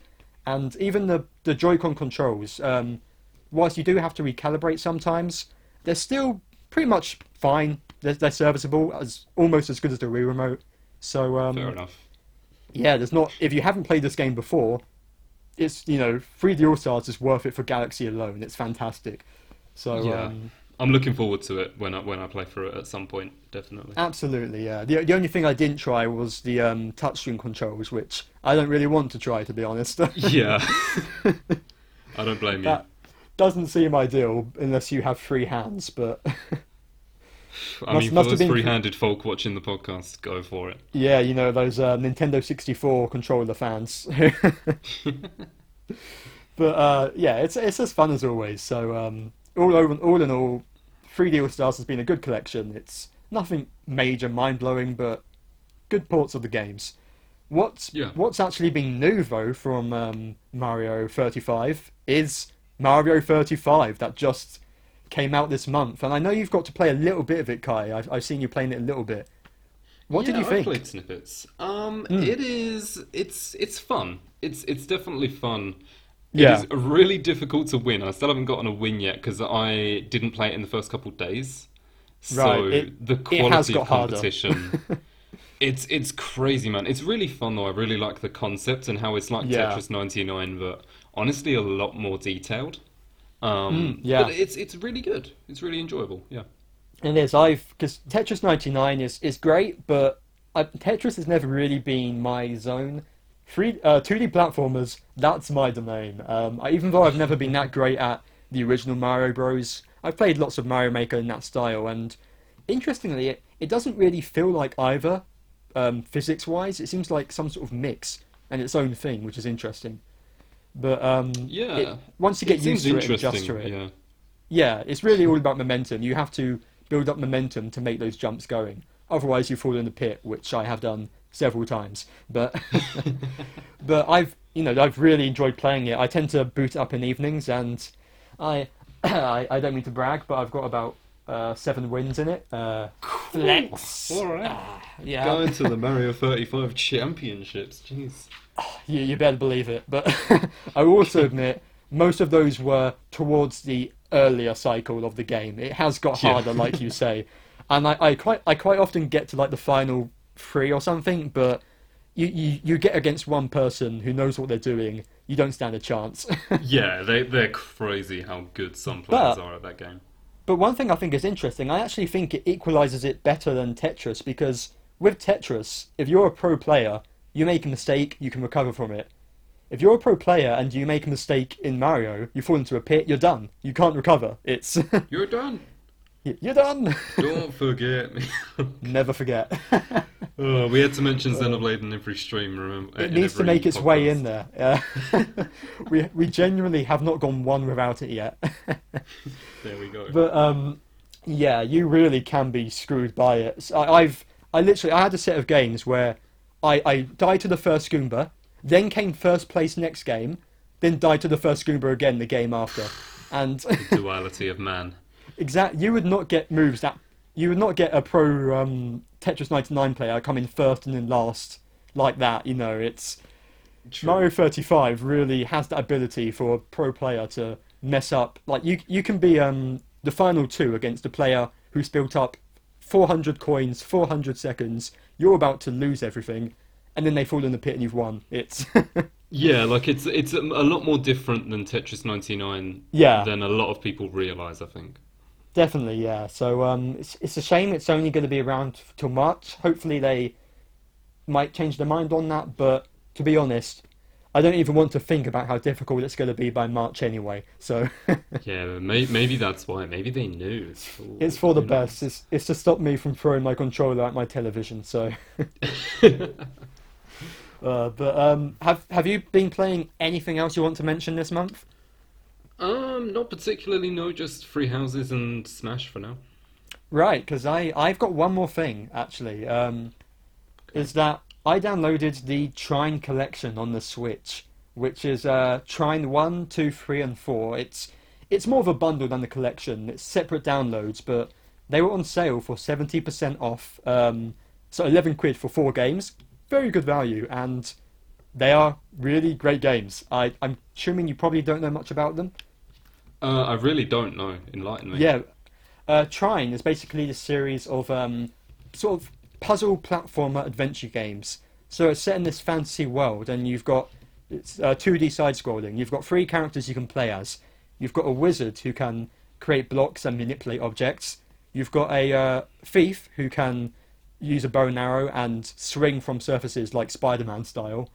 and even the the Joy-Con controls, um, whilst you do have to recalibrate sometimes, they're still pretty much fine. They're, they're serviceable, as almost as good as the Wii remote. So um, Fair enough. yeah, there's not. If you haven't played this game before, it's you know, 3D All Stars is worth it for Galaxy alone. It's fantastic. So Yeah. um, I'm looking forward to it when I when I play through it at some point. Definitely. absolutely, yeah. The the only thing I didn't try was the um, touchscreen controls, which I don't really want to try, to be honest. yeah. I don't blame you. that doesn't seem ideal unless you have free hands, but. I must- mean, must for those been- free-handed folk watching the podcast, go for it. Yeah, you know those uh, Nintendo 64 controller fans. but uh, yeah, it's it's as fun as always. So um, all over, all in all, 3D All Stars has been a good collection. It's nothing major, mind blowing, but good ports of the games. What's Yeah. what's actually been new though from um, Mario 35 is Mario 35 that just came out this month, and I know you've got to play a little bit of it, Kai. I've, I've seen you playing it a little bit. What did Yeah, you I've played snippets. Um, Mm. it is. It's it's fun. It's it's definitely fun. Yeah. It is really difficult to win. I still haven't gotten a win yet because I didn't play it in the first couple of days. So Right, it- the quality of harder. competition. it's it's crazy, man. It's really fun though. I really like the concept and how it's like Yeah. Tetris 99, but honestly a lot more detailed. Um, Mm, yeah. but it's it's really good. It's really enjoyable. Yeah. It is. I've because Tetris 99 is is great, but I, Tetris has never really been my zone. Three uh, 2D platformers, that's my domain. Um, I, even though I've never been that great at the original Mario Bros, I've played lots of Mario Maker in that style, and interestingly, it, it doesn't really feel like either. Um, physics wise, it seems like some sort of mix and its own thing, which is interesting. But um, Yeah. it- once you get used to it and adjust to it, Yeah. yeah, it's really all about momentum. You have to build up momentum to make those jumps going. Otherwise, you fall in the pit, which I have done several times. But but I've you know I've really enjoyed playing it. I tend to boot up in evenings, and I I, I don't mean to brag, but I've got about uh, seven wins in it. Uh, flex. All right. Yeah, Going to the Mario 35 championships. Jeez. you, you better believe it. But I also admit most of those were towards the earlier cycle of the game. It has got Yeah. harder, like you say, and I, I quite I quite often get to like the final three or something, but you, you, you get against one person who knows what they're doing, you don't stand a chance. Yeah, they they're crazy how good some players But- are at that game. But one thing I think is interesting, I actually think it equalizes it better than Tetris because with Tetris, if you're a pro player, you make a mistake, you can recover from it. If you're a pro player and you make a mistake in Mario, you fall into a pit, you're done. You can't recover. It's You're done. You're done. Don't forget me. Never forget. oh, we had to mention Xenoblade in every stream. Remember, it needs to make its way in there. Yeah. we we genuinely have not gone one without it yet. There we go. But um, yeah, you really can be screwed by it. So I, I've I literally I had a set of games where I I died to the first Goomba, then came first place next game, then died to the first Goomba again the game after, and the duality of man. Exact you would not get moves that you would not get a pro um, Tetris 99 player coming first and then last like that. You know, it's True. Mario 35 really has that ability for a pro player to mess up. Like you, you can be um, the final two against a player who's built up 400 coins, 400 seconds. You're about to lose everything, and then they fall in the pit and you've won. It's Yeah, like it's it's a a lot more different than Tetris 99 yeah, than a lot of people realize. I think. Definitely yeah. So um, it's it's a shame it's only going to be around till March. Hopefully they might change their mind on that, but to be honest. I don't even want to think about how difficult it's going to be by March anyway. So Yeah, may, maybe that's why. Maybe they knew. It's for, It's for the best. It's, it's to stop me from throwing my controller at my television. So, uh, but um, have have you been playing anything else you want to mention this month? Um, not particularly. No, just three houses and Smash for now. Right, because I I've got one more thing actually. Um, is that I downloaded the Trine collection on the Switch, which is uh, Trine one, two, three, and four. It's it's more of a bundle than the collection. It's separate downloads, but they were on sale for seventy percent off. Um, so eleven quid for four games, very good value, and they are really great games. I I'm assuming you probably don't know much about them. Uh, I really don't know. Enlighten me. Yeah, uh, Trine is basically a series of um, sort of puzzle platformer adventure games. So it's set in this fantasy world, and you've got it's uh, 2D side scrolling. You've got three characters you can play as. You've got a wizard who can create blocks and manipulate objects. You've got a uh, thief who can use a bow and arrow and swing from surfaces like Spider-Man style.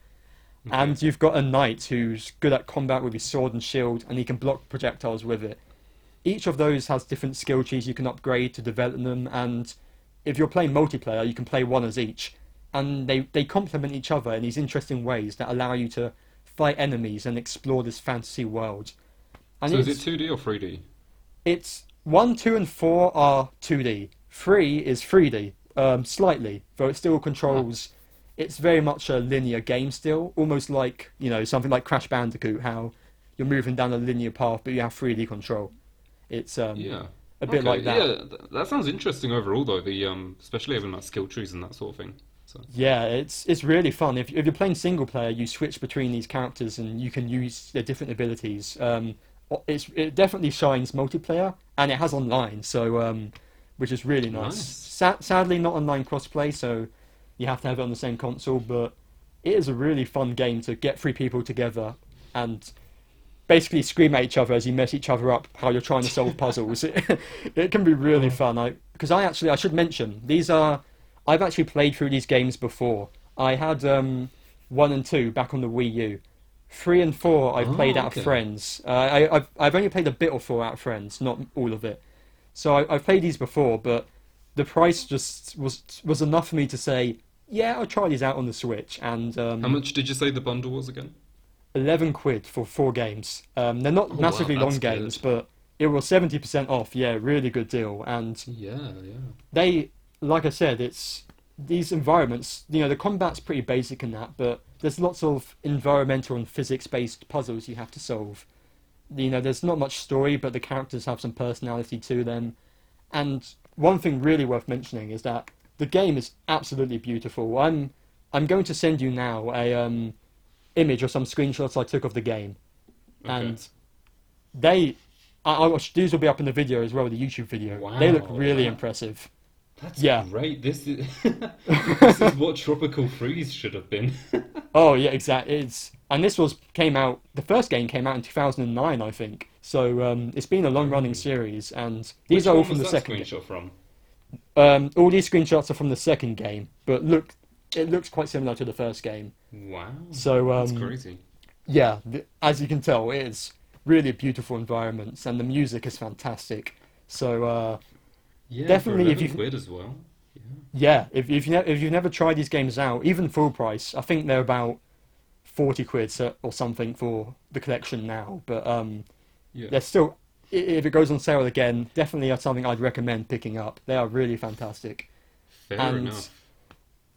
Okay. And you've got a knight who's good at combat with his sword and shield, and he can block projectiles with it. Each of those has different skill trees you can upgrade to develop them, and if you're playing multiplayer, you can play one as each. And they, they complement each other in these interesting ways that allow you to fight enemies and explore this fantasy world. And so is it 2D or 3D? it's 1, 2, and 4 are 2D. 3 is 3D, um, slightly, though it still controls. It's very much a linear game still, almost like, you know, something like Crash Bandicoot, how you're moving down a linear path, but you have 3D control. It's um, Yeah. a bit Okay, like that. Yeah, that sounds interesting overall, though. The um, especially having like skill trees and that sort of thing. So Yeah, it's it's really fun. If if you're playing single player, you switch between these characters and you can use their different abilities. Um, it's it definitely shines multiplayer and it has online, so um, which is really nice. Nice. Sa- sadly, not online crossplay, so you have to have it on the same console. But it is a really fun game to get three people together and basically scream at each other as you mess each other up how you're trying to solve puzzles. it, it can be really fun. I because I actually I should mention these are I've actually played through these games before. I had um, one and two back on the Wii U. Three and four I've Oh, played out okay. of friends. Uh, I, I've I've only played a bit or four out of friends, not all of it. So I, I've played these before, but the price just was was enough for me to say, yeah, I'll try these out on the Switch. And um, how much did you say the bundle was again? 11 quid for four games. Um, they're not Oh, wow, massively long good. games, but it was 70% off. Yeah, really good deal. And Yeah, yeah. they, like I said, it's these environments, you know, the combat's pretty basic in that, but there's lots of environmental and physics based puzzles you have to solve. You know, there's not much story, but the characters have some personality to them. And one thing really worth mentioning is that the game is absolutely beautiful. I'm I'm going to send you now a um, image or some screenshots I took of the game, Okay. and they, I, I, these will be up in the video as well, the YouTube video. they look really wow. impressive. That's yeah. great. This is this is what Tropical Freeze should have been. Oh yeah, exactly. It's and this was came out. The first game came out in 2009, I think. So um, it's been a long-running series, and these Which are all from the second. screenshot from. Um, all these screenshots are from the second game, but look, it looks quite similar to the first game. Wow. So um, That's crazy. yeah, th- as you can tell, it is really beautiful environments, and the music is fantastic. So uh, Yeah, Definitely, if you- quid as well. Yeah, if if you ne- if you've never tried these games out, even full price, I think they're about forty quid or something for the collection now. But um, Yeah. they're still if it goes on sale again, definitely are something I'd recommend picking up. They are really fantastic. Fair and enough.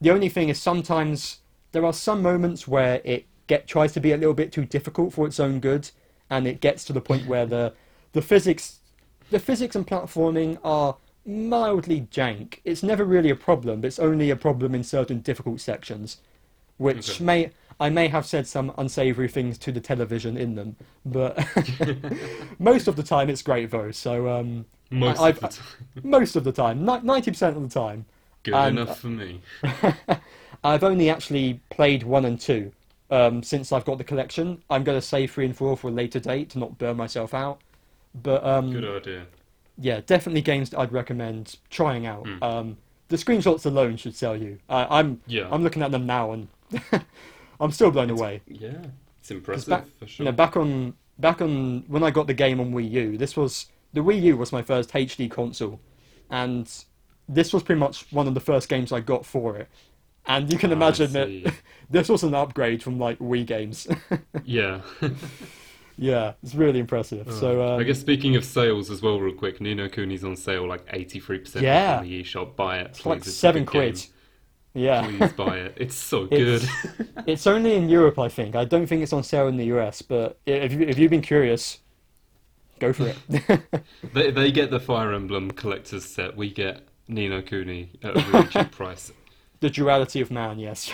The only thing is sometimes there are some moments where it get tries to be a little bit too difficult for its own good, and it gets to the point where the the physics the physics and platforming are mildly jank. It's never really a problem, but it's only a problem in certain difficult sections, which Okay. may I may have said some unsavory things to the television in them, but most of the time it's great though. So um, Most I've- of the time. most of the time, ninety percent of the time. Good and- enough for me. I've only actually played one and two um, since I've got the collection. I'm going to save three and four for a later date to not burn myself out. But um, Good idea. yeah, definitely games that I'd recommend trying out. Hmm. Um, the screenshots alone should sell you. I, I'm Yeah. I'm looking at them now and I'm still blown away. Yeah. It's impressive back- for sure. You know, back on back on when I got the game on Wii U, this was the Wii U was my first HD console, and this was pretty much one of the first games I got for it. And you can Ah, imagine that this was an upgrade from like Wii games. yeah. yeah, it's really impressive. so um, I guess speaking of sales as well, real quick, Ni no Kuni's on sale like 83% Yeah. off on the eShop. Buy it. it's like. It's seven quid. game. Yeah, Please buy it. It's so good. It's- it's only in Europe, I think. I don't think it's on sale in the US. But if you, if you've been curious, go for it. they, they get the Fire Emblem collector's set. We get Ni no Kuni at a really cheap price. the duality of man, yes.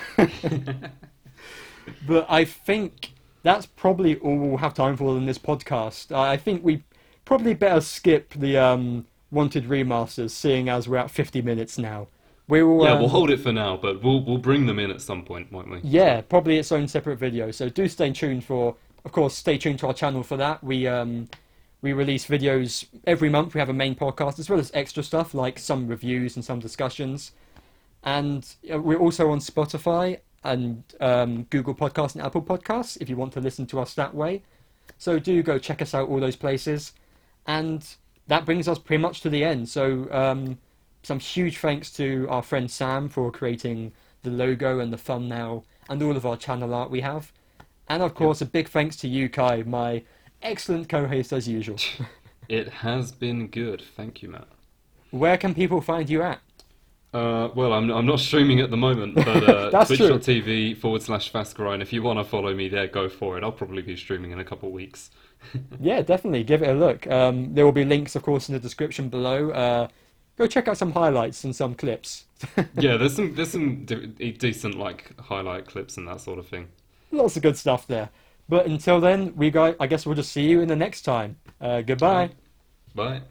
but I think that's probably all we'll have time for in this podcast. I I think we probably better skip the um, wanted remasters, seeing as we're at 50 minutes now. We will, Yeah, um, we'll hold it for now, but we'll we'll bring them in at some point, won't we? yeah, probably its own separate video. So do stay tuned for, of course, stay tuned to our channel for that. We um, we release videos every month. We have a main podcast as well as extra stuff like some reviews and some discussions. And uh, we're also on Spotify and um, Google Podcasts and Apple Podcasts if you want to listen to us that way. So do go check us out all those places. And that brings us pretty much to the end. So um, some huge thanks to our friend Sam for creating the logo and the thumbnail and all of our channel art we have. And of course, a big thanks to you, Kai, my excellent co-host as usual. It has been good. Thank you, Matt. Where can people find you at? Uh, well, I'm I'm not streaming at the moment, but uh, twitch.tv forward slash Fascarine. If you want to follow me there, go for it. I'll probably be streaming in a couple of weeks. Yeah, definitely give it a look. Um, there will be links, of course, in the description below. Uh, go check out some highlights and some clips. yeah, there's some there's some de- decent like highlight clips and that sort of thing. Lots of good stuff there. But until then, we guys, I guess we'll just see you in the next time. Uh, goodbye. Bye.